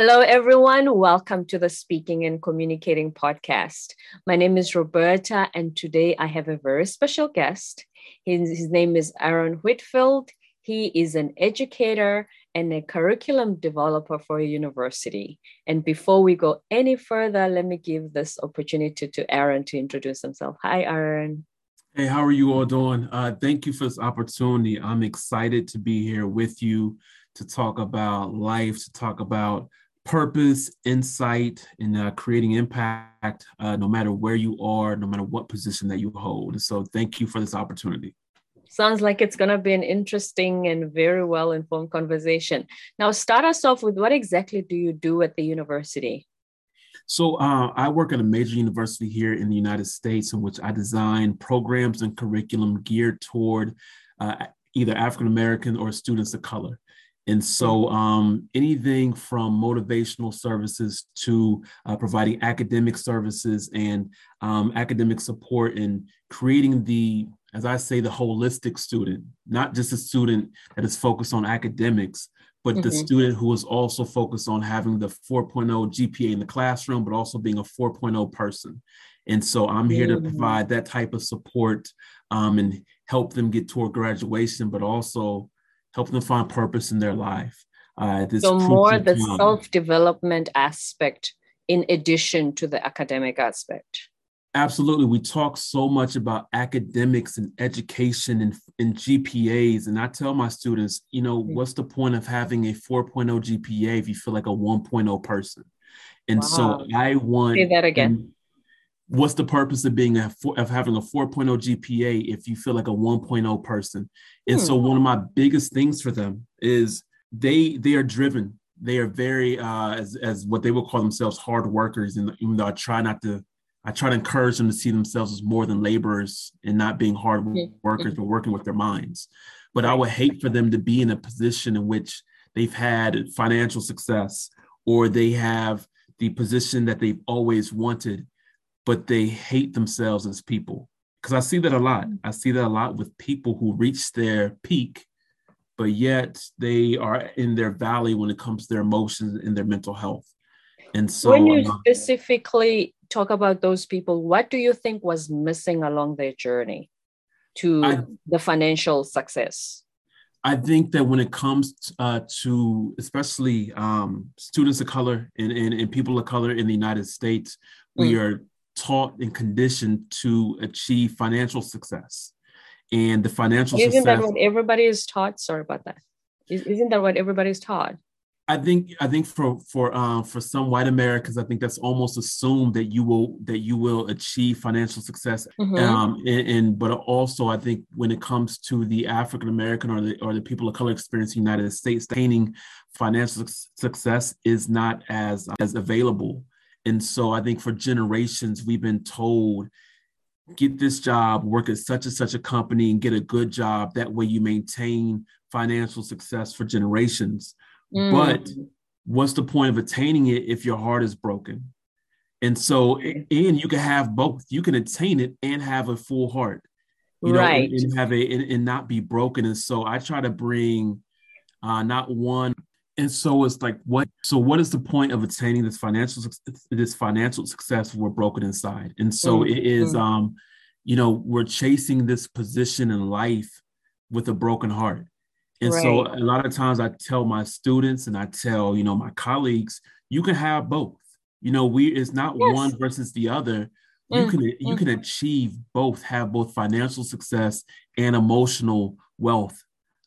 Hello, everyone. Welcome to the Speaking and Communicating podcast. My name is Roberta, and today I have a very special guest. His, his name is Aaron Whitfield. He is an educator and a curriculum developer for a university. And before we go any further, let me give this opportunity to Aaron to introduce himself. Hi, Aaron. Hey, how are you all doing? Uh, thank you for this opportunity. I'm excited to be here with you to talk about life, to talk about purpose, insight, and uh, creating impact uh, no matter where you are, no matter what position that you hold. So, thank you for this opportunity. Sounds like it's going to be an interesting and very well informed conversation. Now, start us off with what exactly do you do at the university? So, uh, I work at a major university here in the United States in which I design programs and curriculum geared toward uh, either African American or students of color. And so, um, anything from motivational services to uh, providing academic services and um, academic support and creating the, as I say, the holistic student, not just a student that is focused on academics, but mm-hmm. the student who is also focused on having the 4.0 GPA in the classroom, but also being a 4.0 person. And so I'm here mm-hmm. to provide that type of support um, and help them get toward graduation, but also helping them find purpose in their life. Uh, so more the time. self-development aspect in addition to the academic aspect. Absolutely. We talk so much about academics and education and, and GPAs. And I tell my students, you know, mm-hmm. what's the point of having a 4.0 GPA if you feel like a 1.0 person? And wow. so I want say that again what's the purpose of being a of having a 4.0 GPA if you feel like a 1.0 person? And hmm. so one of my biggest things for them is they they are driven. They are very uh, as as what they would call themselves hard workers. And even though I try not to, I try to encourage them to see themselves as more than laborers and not being hard workers, but working with their minds. But I would hate for them to be in a position in which they've had financial success or they have the position that they've always wanted but they hate themselves as people. Because I see that a lot. Mm. I see that a lot with people who reach their peak, but yet they are in their valley when it comes to their emotions and their mental health. And so, when you um, specifically talk about those people, what do you think was missing along their journey to I, the financial success? I think that when it comes uh, to especially um, students of color and, and, and, people of color in the United States, we mm. are taught and conditioned to achieve financial success. And the financial success. isn't success, that what everybody is taught? Sorry about that. Isn't that what everybody is taught? I think I think for for um, for some white Americans, I think that's almost assumed that you will that you will achieve financial success. Mm-hmm. Um, and, and, but also I think when it comes to the African American or the or the people of color experience in the United States, attaining financial success is not as as available and so I think for generations, we've been told get this job, work at such and such a company, and get a good job. That way you maintain financial success for generations. Mm. But what's the point of attaining it if your heart is broken? And so, and you can have both. You can attain it and have a full heart, you know, right. and, and have a and, and, not be broken. And so, I try to bring uh, not one and so it's like what so what is the point of attaining this financial this financial success if we're broken inside and so mm-hmm. it is mm. um you know we're chasing this position in life with a broken heart and right. so a lot of times i tell my students and i tell you know my colleagues you can have both you know we it's not yes. one versus the other you mm-hmm. can you can mm-hmm. achieve both have both financial success and emotional wealth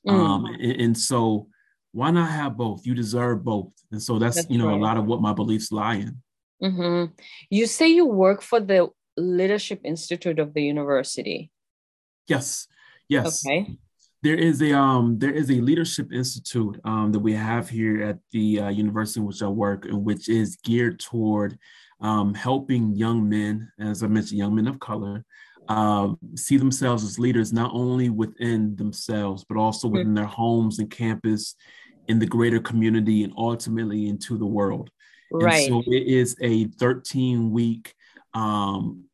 mm. um and, and so why not have both? You deserve both. And so that's, that's you know, right. a lot of what my beliefs lie in. Mm-hmm. You say you work for the Leadership Institute of the university. Yes. Yes. Okay. There is a um there is a leadership institute um, that we have here at the uh, university in which I work, and which is geared toward um, helping young men, as I mentioned, young men of color, uh, see themselves as leaders not only within themselves but also within mm-hmm. their homes and campus in the greater community and ultimately into the world. Right. And so it is a 13 week, um,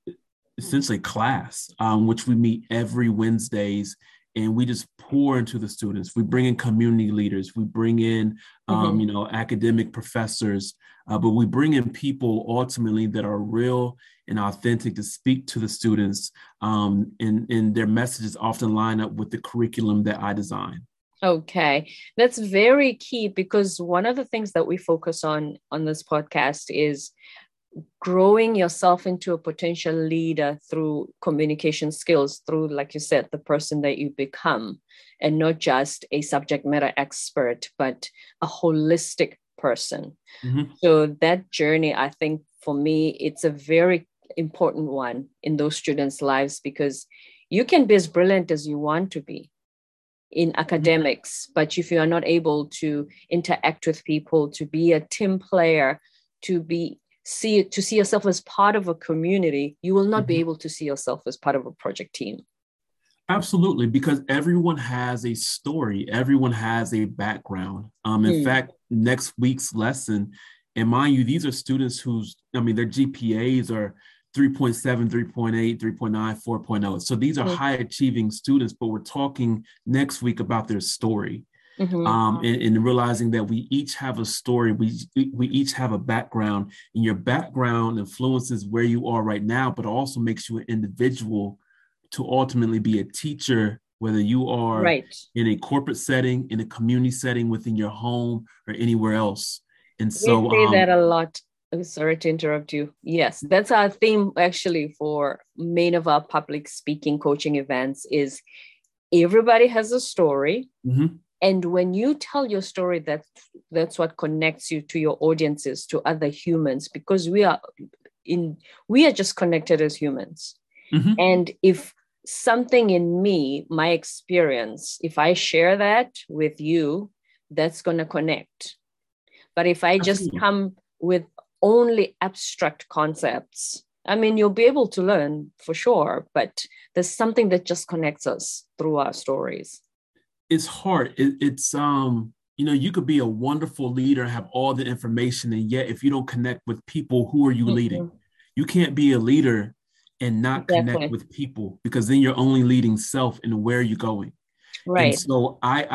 essentially class, um, which we meet every Wednesdays. and we just pour into the students. We bring in community leaders, we bring in, um, mm-hmm. you know, academic professors, uh, but we bring in people ultimately that are real and authentic to speak to the students, um, and, and their messages often line up with the curriculum that I design. Okay, that's very key because one of the things that we focus on on this podcast is growing yourself into a potential leader through communication skills through like you said the person that you become and not just a subject matter expert but a holistic person. Mm-hmm. so that journey i think for me it's a very important one in those students lives because you can be as brilliant as you want to be in academics but if you are not able to interact with people to be a team player to be see to see yourself as part of a community, you will not mm-hmm. be able to see yourself as part of a project team. Absolutely, because everyone has a story, everyone has a background. Um, in mm. fact, next week's lesson, and mind you, these are students whose, I mean, their GPAs are 3.7, 3.8, 3.9, 4.0. So these are mm. high achieving students, but we're talking next week about their story mm-hmm. um, and, and, realizing that we each have a story, we we each have a background, and your background influences where you are right now, but also makes you an individual to ultimately be a teacher, whether you are right. in a corporate setting, in a community setting, within your home, or anywhere else. And so we say um, that a lot. I'm sorry to interrupt you. Yes, that's our theme actually for main of our public speaking coaching events is everybody has a story. Mm-hmm and when you tell your story that that's what connects you to your audiences to other humans because we are in we are just connected as humans mm-hmm. and if something in me my experience if i share that with you that's going to connect but if i just Absolutely. come with only abstract concepts i mean you'll be able to learn for sure but there's something that just connects us through our stories it's hard. It, it's um, you know, you could be a wonderful leader, have all the information, and yet if you don't connect with people, who are you mm-hmm. leading? You can't be a leader and not Definitely. connect with people because then you're only leading self and where you're going. Right. And so I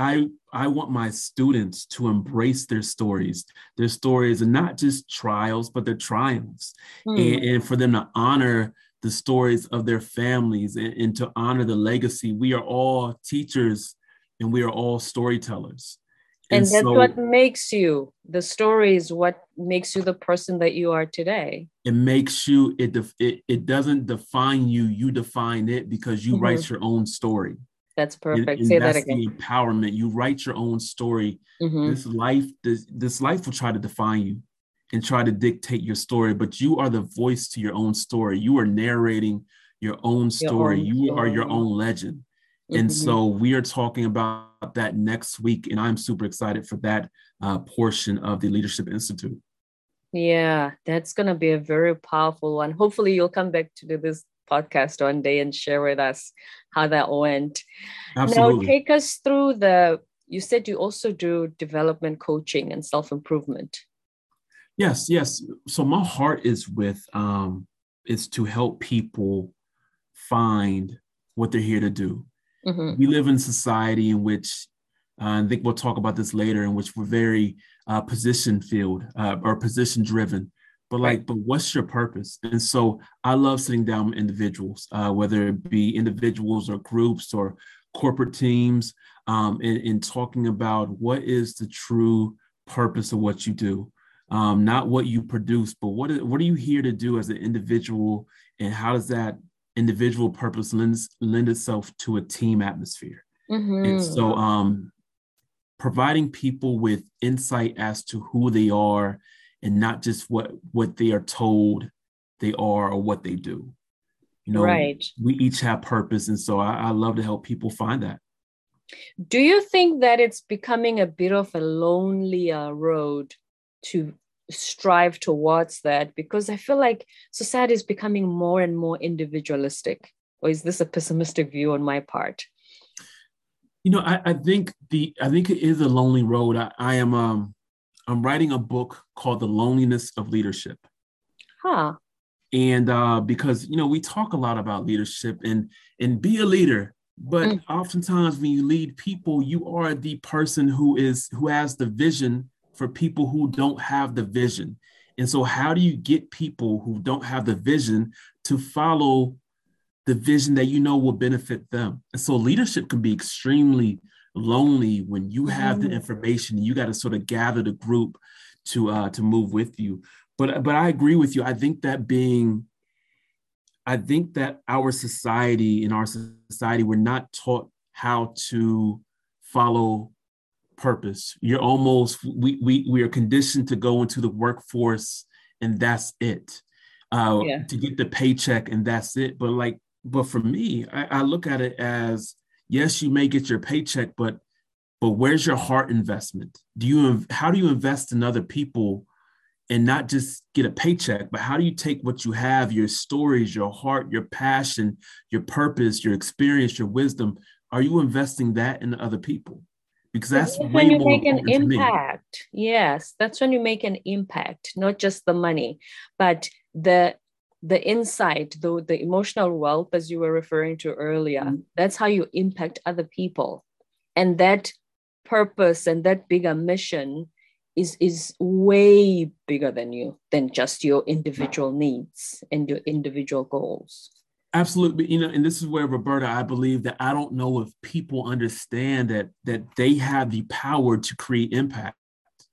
I I want my students to embrace their stories. Their stories are not just trials, but their triumphs. Mm. And, and, for them to honor the stories of their families and, and to honor the legacy. We are all teachers and we are all storytellers. And, and that's so what makes you the story is what makes you the person that you are today. It makes you it it, it doesn't define you, you define it because you mm-hmm. write your own story. That's perfect. And, and Say that again. The empowerment. You write your own story. Mm-hmm. This life, this, this life will try to define you and try to dictate your story, but you are the voice to your own story. You are narrating your own story. Your own you story. are your own legend. And mm-hmm. so we are talking about that next week, and I'm super excited for that uh, portion of the Leadership Institute. Yeah, that's going to be a very powerful one. Hopefully, you'll come back to do this podcast one day and share with us how that went. Absolutely. Now, take us through the. You said you also do development coaching and self improvement. Yes, yes. So my heart is with um, is to help people find what they're here to do. Mm-hmm. We live in society in which uh, I think we'll talk about this later, in which we're very uh, position filled uh, or position driven. But like, right. but what's your purpose? And so I love sitting down with individuals, uh, whether it be individuals or groups or corporate teams, um, and, and, talking about what is the true purpose of what you do. Um, not what you produce, but what, is, what are you here to do as an individual, and how does that individual purpose lends lend itself to a team atmosphere. Mm-hmm. And so um, providing people with insight as to who they are and not just what what they are told they are or what they do. You know, right. we each have purpose. And so I, I love to help people find that. Do you think that it's becoming a bit of a lonelier road to strive towards that because I feel like society is becoming more and more individualistic. Or is this a pessimistic view on my part? You know, I, I think the I think it is a lonely road. I, I am um I'm writing a book called The Loneliness of Leadership. Huh. And uh, because you know we talk a lot about leadership and and be a leader, but mm. oftentimes when you lead people you are the person who is who has the vision for people who don't have the vision and so how do you get people who don't have the vision to follow the vision that you know will benefit them and so leadership can be extremely lonely when you have mm-hmm. the information you got to sort of gather the group to uh to move with you but but i agree with you i think that being I think that our society, in our society, we're not taught how to follow purpose. You're almost we we we are conditioned to go into the workforce and that's it. Uh, yeah. to get the paycheck and that's it. But like, but for me, I, I look at it as yes, you may get your paycheck, but but where's your heart investment? Do you how do you invest in other people and not just get a paycheck, but how do you take what you have, your stories, your heart, your passion, your purpose, your experience, your wisdom? Are you investing that in other people? Because that's when you make an impact. Yes, that's when you make an impact, not just the money, but the the insight, the, the emotional wealth, as you were referring to earlier, mm-hmm. that's how you impact other people. And that purpose and that bigger mission is is way bigger than you than just your individual needs and your individual goals absolutely you know and this is where roberta i believe that i don't know if people understand that that they have the power to create impact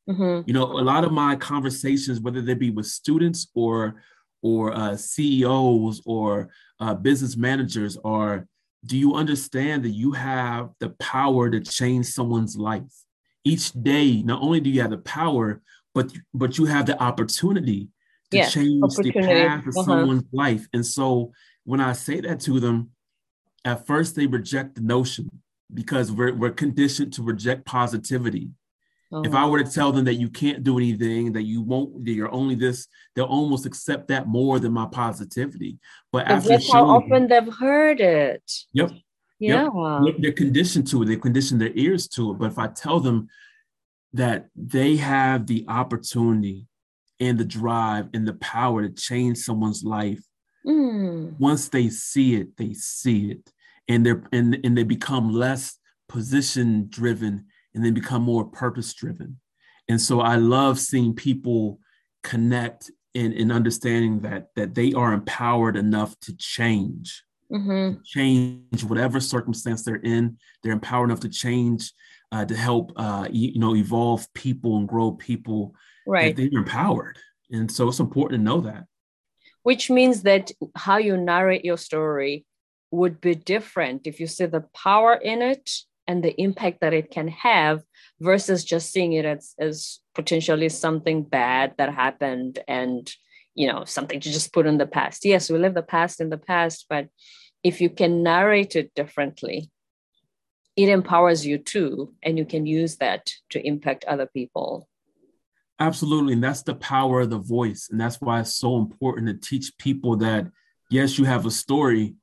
mm-hmm. you know a lot of my conversations whether they be with students or or uh, ceos or uh, business managers are do you understand that you have the power to change someone's life each day, not only do you have the power, but but you have the opportunity to yes, change the path of uh-huh. someone's life. And so when I say that to them, at first they reject the notion because we're, we're conditioned to reject positivity. Uh-huh. If I were to tell them that you can't do anything, that you won't, that you're only this, they'll almost accept that more than my positivity. But after that's how often they've heard it. Yep. Yeah. Yep. They're conditioned to it. They condition their ears to it. But if I tell them that they have the opportunity and the drive and the power to change someone's life, mm. once they see it, they see it. And they're and, and they become less position driven and then become more purpose driven. And so I love seeing people connect in, in understanding that that they are empowered enough to change mm-hmm. change whatever circumstance they're in. They're empowered enough to change, uh, to help, uh, you know, evolve people and grow people. Right. They're empowered. And so it's important to know that. Which means that how you narrate your story would be different if you see the power in it and the impact that it can have versus just seeing it as, as potentially something bad that happened and you know something to just put in the past yes we live the past in the past but if you can narrate it differently, it empowers you too, and you can use that to impact other people. Absolutely. And that's the power of the voice. And that's why it's so important to teach people that, yes, you have a story,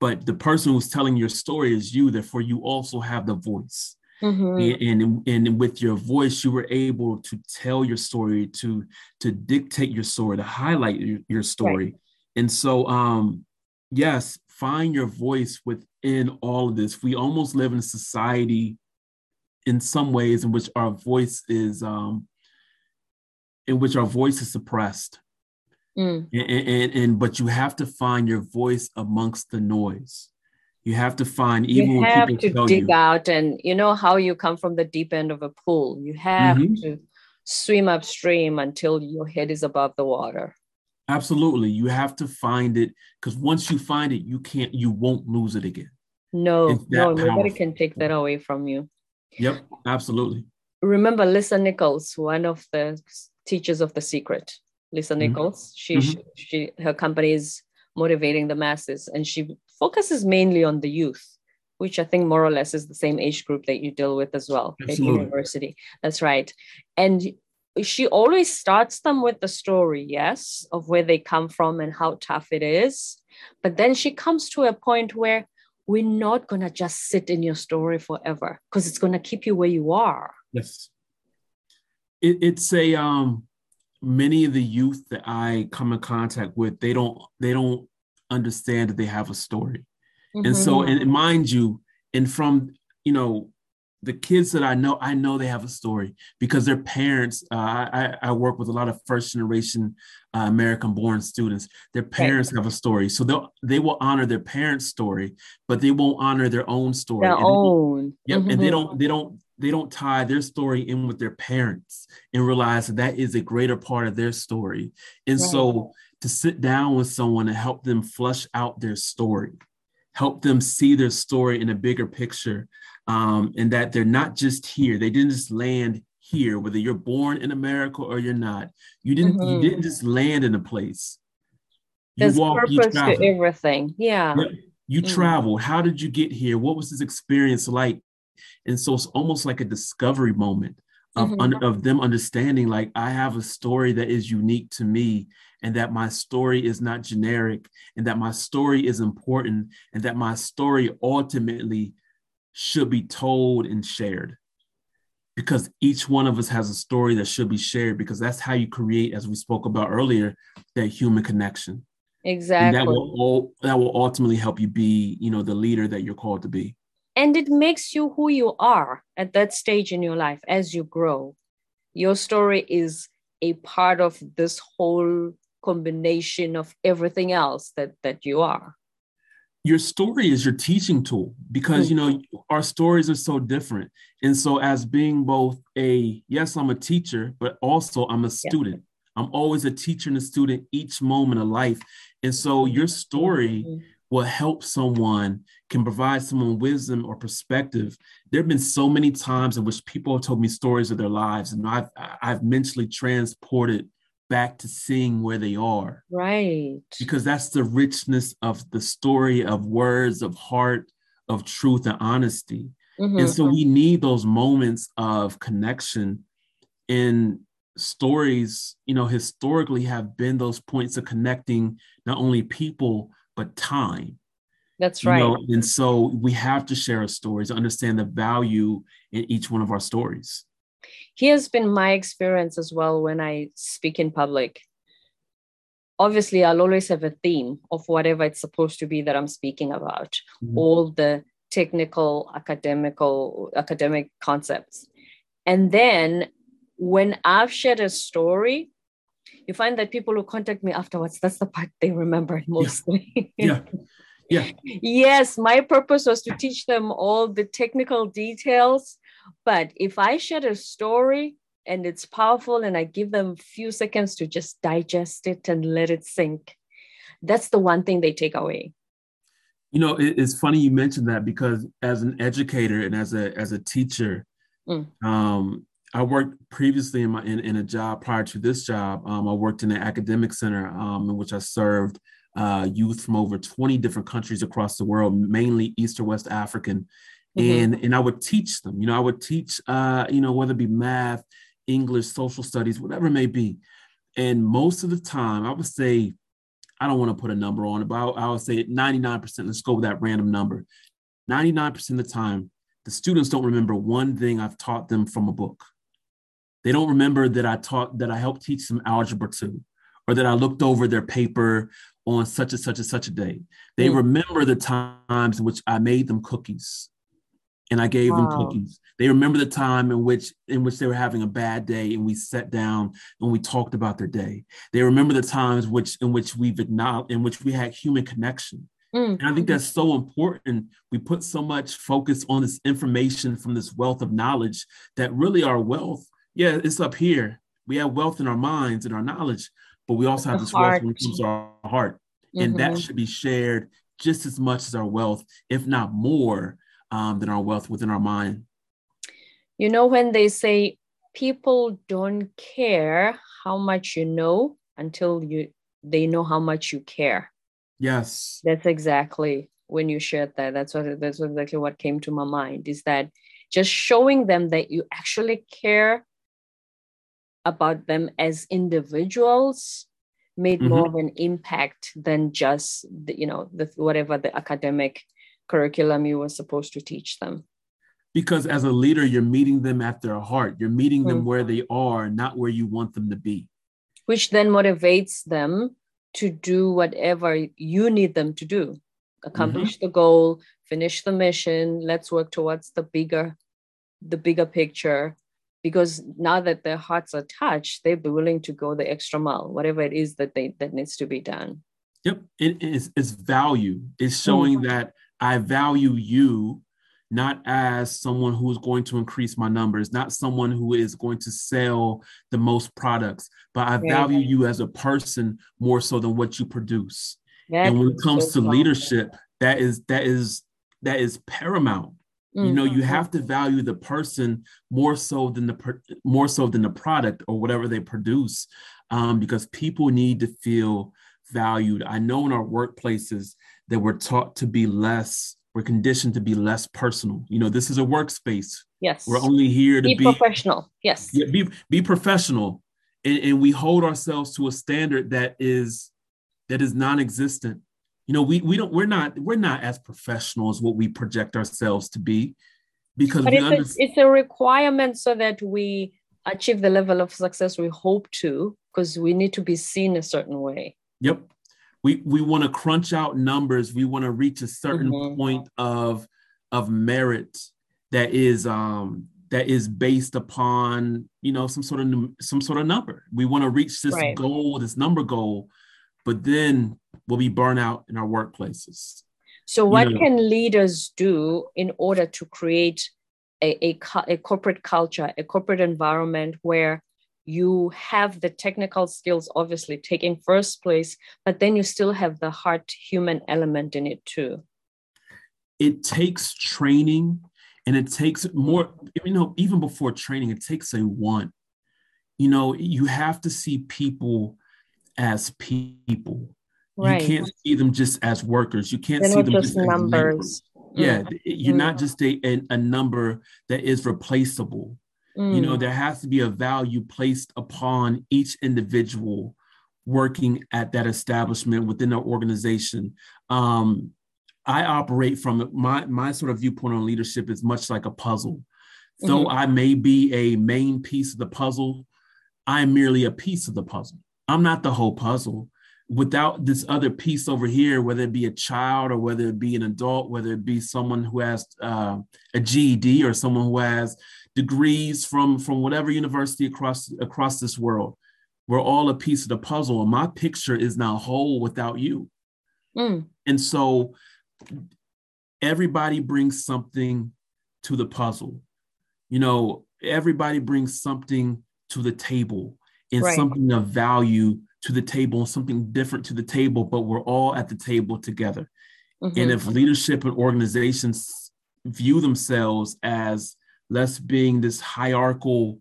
but the person who's telling your story is you. Therefore, you also have the voice. Mm-hmm. And, and, and with your voice, you were able to tell your story, to, to dictate your story, to highlight your, your story. Right. And so, um, yes, find your voice within all of this. We almost live in a society in some ways in which our voice is um, in which our voice is suppressed. Mm. And, and, and, but you have to find your voice amongst the noise. You have to find even people. you have to dig you, out, and you know how you come from the deep end of a pool. You have mm-hmm. to swim upstream until your head is above the water. Absolutely. You have to find it because once you find it, you can't, you won't lose it again. No, no, powerful. nobody can take that away from you. Yep, absolutely. Remember Lisa Nichols, one of the teachers of The Secret. Lisa mm-hmm. Nichols, she, mm-hmm. she, she, her company is motivating the masses, and she focuses mainly on the youth, which I think more or less is the same age group that you deal with as well Absolutely. at university. That's right. And she always starts them with the story, yes, of where they come from and how tough it is. But then she comes to a point where we're not going to just sit in your story forever because it's going to keep you where you are. Yes. It, it's a, um, many of the youth that I come in contact with, they don't, they don't understand that they have a story. Mm-hmm. And so, and mind you, and from you know the kids that I know, I know they have a story because their parents. Uh, I, I work with a lot of first generation uh, American born students. Their parents right. have a story, so they they will honor their parents' story, but they won't honor their own story. Their and own. Yep, mm-hmm. and they don't they don't they don't tie their story in with their parents and realize that that is a greater part of their story. And right. so to sit down with someone and help them flush out their story, help them see their story in a bigger picture, um, and that they're not just here. They didn't just land here, whether you're born in America or you're not. You didn't. Mm-hmm. You didn't just land in a place. You There's walk, purpose to everything. Yeah. You mm-hmm. traveled. How did you get here? What was this experience like? And so it's almost like a discovery moment of, mm-hmm. un, of them understanding like I have a story that is unique to me and that my story is not generic and that my story is important and that my story ultimately should be told and shared. Because each one of us has a story that should be shared because that's how you create as we spoke about earlier that human connection. Exactly and that will all, that will ultimately help you be you know the leader that you're called to be and it makes you who you are at that stage in your life as you grow. Your story is a part of this whole combination of everything else that that you are. Your story is your teaching tool because you know our stories are so different. And so as being both a yes i'm a teacher but also i'm a student. Yeah. i'm always a teacher and a student each moment of life. And so your story mm-hmm. will help someone can provide someone wisdom or perspective there have been so many times in which people have told me stories of their lives and i've i've mentally transported back to seeing where they are. Right. Because that's the richness of the story of words, of heart, of truth and honesty. Mm-hmm. And so we need those moments of connection in stories, you know, historically have been those points of connecting not only people, but time. That's right. You know? And so we have to share our stories, understand the value in each one of our stories here's been my experience as well when I speak in public. Obviously, I'll always have a theme of whatever it's supposed to be that I'm speaking about, mm-hmm. all the technical, academical, academic concepts. And then when I've shared a story, you find that people who contact me afterwards, that's the part they remember mostly. Yeah. yeah. Yeah. yes, my purpose was to teach them all the technical details but if I share a story and it's powerful and I give them a few seconds to just digest it and let it sink, that's the one thing they take away. You know, it's funny you mentioned that because as an educator and as a as a teacher, mm. um, I worked previously in my in, in, a job prior to this job. Um, I worked in an academic center um, in which I served uh, youth from over 20 different countries across the world, mainly East or West African. Mm-hmm. And and I would teach them, you know, I would teach uh, you know, whether it be math, English, social studies, whatever it may be. And most of the time, I would say, I don't want to put a number on it, but I, I would say 99%, let's go with that random number. 99% of the time, the students don't remember one thing I've taught them from a book. They don't remember that I taught that I helped teach them algebra two, or that I looked over their paper on such and such and such a day. They mm. remember the times in which I made them cookies and I gave wow. them cookies. They remember the time in which in which they were having a bad day and we sat down and we talked about their day. They remember the times which in which we've acknowledged in which we had human connection. Mm. And I think that's so important. We put so much focus on this information from this wealth of knowledge that really our wealth, yeah, it's up here. We have wealth in our minds and our knowledge, but we also have this heart. wealth when it comes to our heart. Mm-hmm. And that mm-hmm. should be shared just as much as our wealth, if not more, um, than our wealth within our mind. You know, when they say people don't care how much you know until you they know how much you care. Yes. That's exactly when you shared that. That's what that's exactly what came to my mind is that just showing them that you actually care about them as individuals made mm-hmm. more of an impact than just the, you know the whatever the academic curriculum you were supposed to teach them because as a leader you're meeting them at their heart you're meeting them mm-hmm. where they are not where you want them to be which then motivates them to do whatever you need them to do accomplish mm-hmm. the goal, finish the mission. Let's work towards the bigger, the bigger picture. Because now that their hearts are touched, they'd be willing to go the extra mile, whatever it is that they that needs to be done. Yep, it is it's value. It's showing mm-hmm. that I value you not as someone who is going to increase my numbers, not someone who is going to sell the most products, but I value you as a person more so than what you produce. and when it comes so to leadership, that is that is that is paramount. Mm-hmm. You know, you mm-hmm. have to value the person more so than the more so than the product or whatever they produce, um, because people need to feel valued. I know in our workplaces that we're taught to be less we're conditioned to be less personal. You know, this is a workspace. Yes. We're only here to be, be professional. Yes. Be, be professional. And, and we hold ourselves to a standard that is that is non-existent. You know, we we don't we're not we're not as professional as what we project ourselves to be because but it's, under- a, it's a requirement so that we achieve the level of success we hope to because we need to be seen a certain way. Yep we we want to crunch out numbers we want to reach a certain mm-hmm. point of of merit that is um that is based upon you know some sort of some sort of number we want to reach this right. goal this number goal but then we'll be burnt out in our workplaces. So what you know, can leaders do in order to create a, a, a corporate culture a corporate environment where you have the technical skills obviously taking first place but then you still have the heart human element in it too? It takes training and it takes more you know even before training it takes a want. You know you have to see people as people right. you can't see them just as workers you can't They're see them just, just numbers yeah mm. you're mm. not just a, a, a number that is replaceable Mm. You know, mm. there has to be a value placed upon each individual working at that establishment within the organization. Um, I operate from my my sort of viewpoint on leadership is much like a puzzle. Mm-hmm. Though I may be a main piece of the puzzle, I am merely a piece of the puzzle. I'm not the whole puzzle. Without this other piece over here, whether it be a child or whether it be an adult, whether it be someone who has uh, a GED or someone who has degrees from from whatever university across across this world. We're all a piece of the puzzle, and my picture is now whole without you. Mm. And so everybody brings something to the puzzle. You know, everybody brings something to the table and right. something of value to the table something different to the table, but we're all at the table together. Mm-hmm. And if leadership and organizations view themselves as less being this hierarchical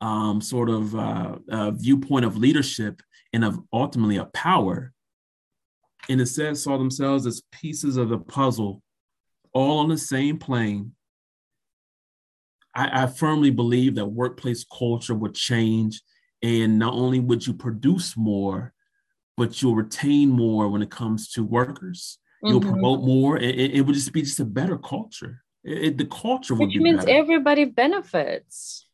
um, sort of uh, uh, viewpoint of leadership and of ultimately a power, and instead saw themselves as pieces of the puzzle, all on the same plane. I, I firmly believe that workplace culture would change, and not only would you produce more, but you'll retain more when it comes to workers. Mm-hmm. You'll promote more, and it, it would just be just a better culture. It, the culture would Which means better. everybody benefits.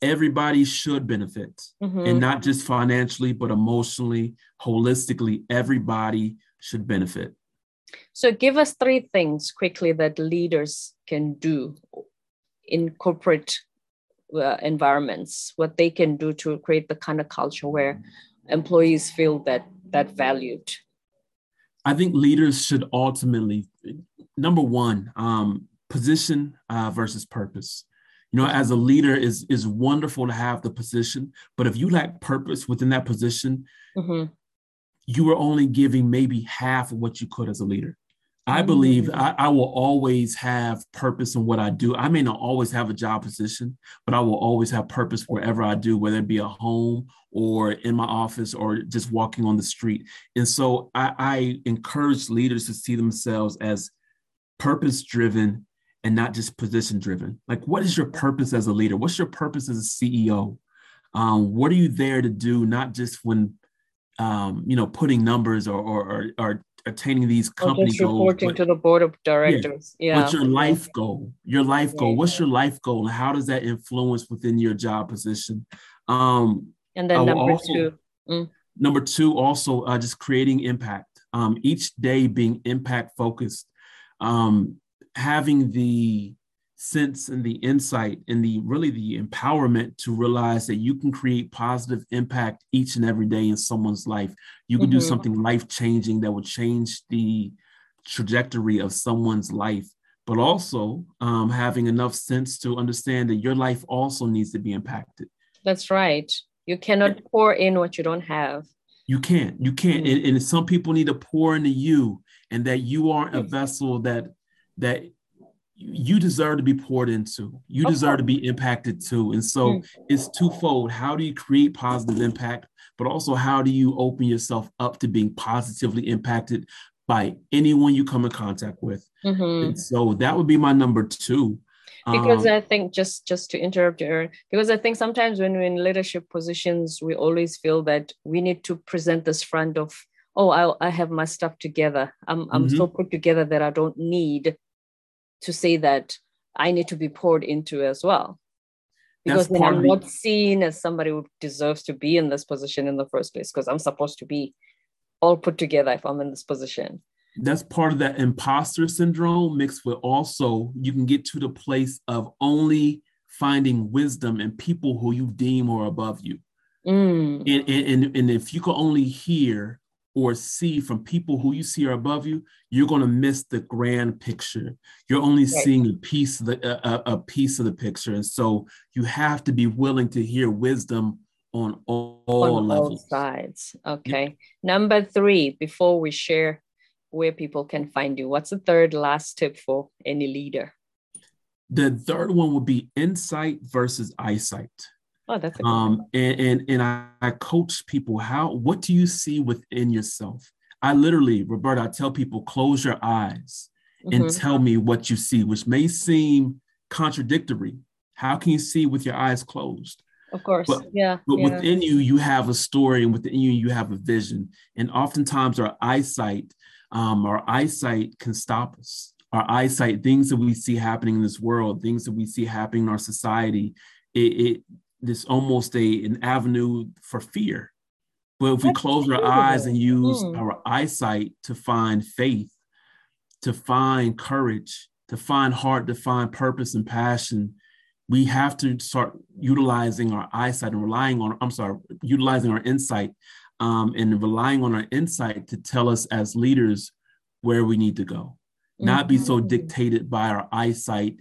Everybody should benefit, mm-hmm. and not just financially, but emotionally, holistically. Everybody should benefit. So, give us three things quickly that leaders can do in corporate uh, environments. What they can do to create the kind of culture where employees feel that that valued. I think leaders should ultimately, number one, um, position uh, versus purpose. You know, as a leader, is is wonderful to have the position, but if you lack purpose within that position, mm-hmm. you are only giving maybe half of what you could as a leader. I believe I, I, will always have purpose in what I do. I may not always have a job position, but I will always have purpose wherever I do, whether it be a home or in my office or just walking on the street. And so I, I encourage leaders to see themselves as purpose driven and not just position driven. Like, what is your purpose as a leader? What's your purpose as a CEO? Um, what are you there to do? Not just when, um, you know, putting numbers or or, or, attaining these company reporting goals, but, to the board of directors. Yeah. yeah. What's your life goal? Your life goal. What's your life goal? And how does that influence within your job position? Um, and then number also, two. Mm. Number two, also uh, just creating impact. um, each day being impact focused, um, having the sense and the insight and the really the empowerment to realize that you can create positive impact each and every day in someone's life. You can mm-hmm. do something life changing that will change the trajectory of someone's life, but also um, having enough sense to understand that your life also needs to be impacted. That's right. You cannot pour in what you don't have. You can't. You can't. Mm-hmm. And, and some people need to pour into you, and that you aren't a vessel that that you deserve to be poured into. You deserve to be impacted too. And so mm. it's twofold. How do you create positive impact? But also, how do you open yourself up to being positively impacted by anyone you come in contact with? Mm-hmm. And so that would be my number two. Because um, I think just just to interrupt you, because I think sometimes when we're in leadership positions, we always feel that we need to present this front of, oh, I, I have my stuff together. I'm I'm mm-hmm. so put together that I don't need to say that I need to be poured into as well. Because then I'm not seen as somebody who deserves to be in this position in the first place, because I'm supposed to be all put together if I'm in this position. That's part of that imposter syndrome mixed with also you can get to the place of only finding wisdom in people who you deem are above you. Mm. And, and, and if you can only hear or see from people who you see are above you, you're going to miss the grand picture. You're only right. seeing a piece of the a, a, piece of the picture, and so you have to be willing to hear wisdom on all, on levels. sides. Okay. Number three, before we share where people can find you, what's the third last tip for any leader? The third one would be insight versus eyesight. Oh, that's a um, and and and I, I coach people how what do you see within yourself? I literally, Roberta, I tell people close your eyes mm-hmm. and tell me what you see, which may seem contradictory. How can you see with your eyes closed? Of course, but, yeah. But yeah. within you, you have a story, and within you, you have a vision. And oftentimes, our eyesight, um, our eyesight can stop us. Our eyesight, things that we see happening in this world, things that we see happening in our society, it, it this almost a an avenue for fear. But if we close our eyes and use mm. our eyesight to find faith, to find courage, to find heart, to find purpose and passion, we have to start utilizing our eyesight and relying on, I'm sorry, utilizing our insight um, and relying on our insight to tell us as leaders where we need to go. Mm-hmm. Not be so mm-hmm. dictated by our eyesight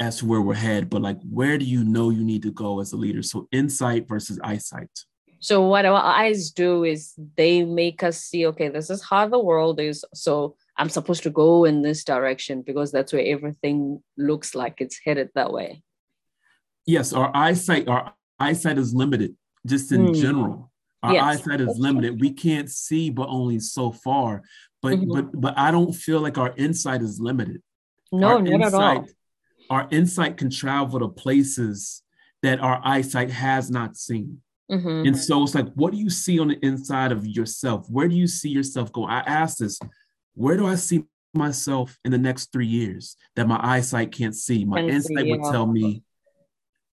as to where we're headed, but like where do you know you need to go as a leader? So insight versus eyesight. So what our eyes do is they make us see, okay, this is how the world is. So I'm supposed to go in this direction because that's where everything looks like it's headed that way. Yes, our eyesight, our eyesight is limited just in mm. general. Our yes, eyesight is limited. We can't see but only so far. But mm-hmm. but but I don't feel like our insight is limited. No, our not insight, at all our insight can travel to places that our eyesight has not seen. Mm-hmm. And so it's like, what do you see on the inside of yourself? Where do you see yourself go? I asked this, where do I see myself in the next three years that my eyesight can't see? My can insight see, would yeah. tell me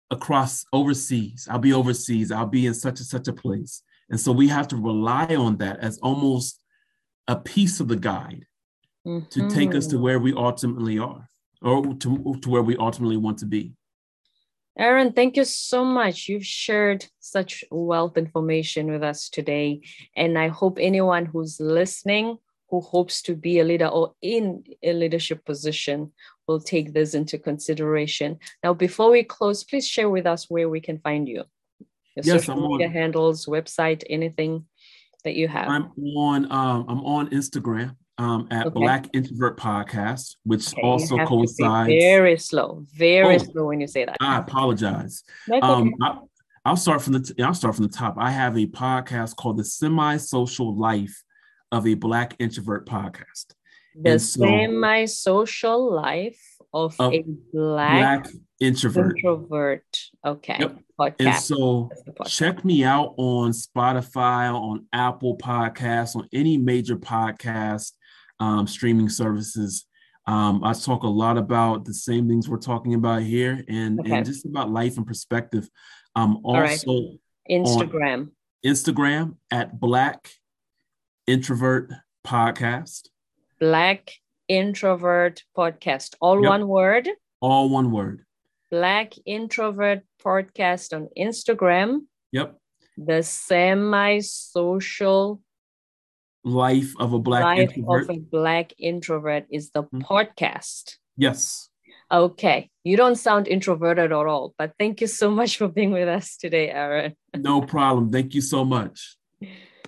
across overseas, I'll be overseas, I'll be in such and such a place. And so we have to rely on that as almost a piece of the guide mm-hmm. to take us to mm-hmm. where we ultimately are or to, to where we ultimately want to be. Aaron, thank you so much. You've shared such wealth information with us today. And I hope anyone who's listening who hopes to be a leader or in a leadership position will take this into consideration. Now, before we close, please share with us where we can find you. Your yes, social media on, handles, website, anything that you have. I'm on um, I'm on Instagram um, at okay. Black Introvert Podcast, which okay, also coincides. very slow, very oh, slow when you say that. I apologize. Um, I, I'll start from the. I'll start from the top. I have a podcast called the Semi Social Life of a Black Introvert Podcast. The so, Semi Social Life of, of, a Black, black introvert. Introvert. Okay. Yep. Podcast. And so check me out on Spotify, on Apple Podcasts, on any major podcast um, streaming services. Um, I talk a lot about the same things we're talking about here and, okay. and just about life and perspective. Um, also, right. Instagram. Instagram at Black Introvert podcast. Black Introvert Podcast. All yep. one word? All one word. Black Introvert Podcast on Instagram. Yep. The semi social life of a black life introvert. of a black introvert is the mm-hmm. podcast. Yes. Okay. You don't sound introverted at all, but thank you so much for being with us today, Aaron. no problem. Thank you so much.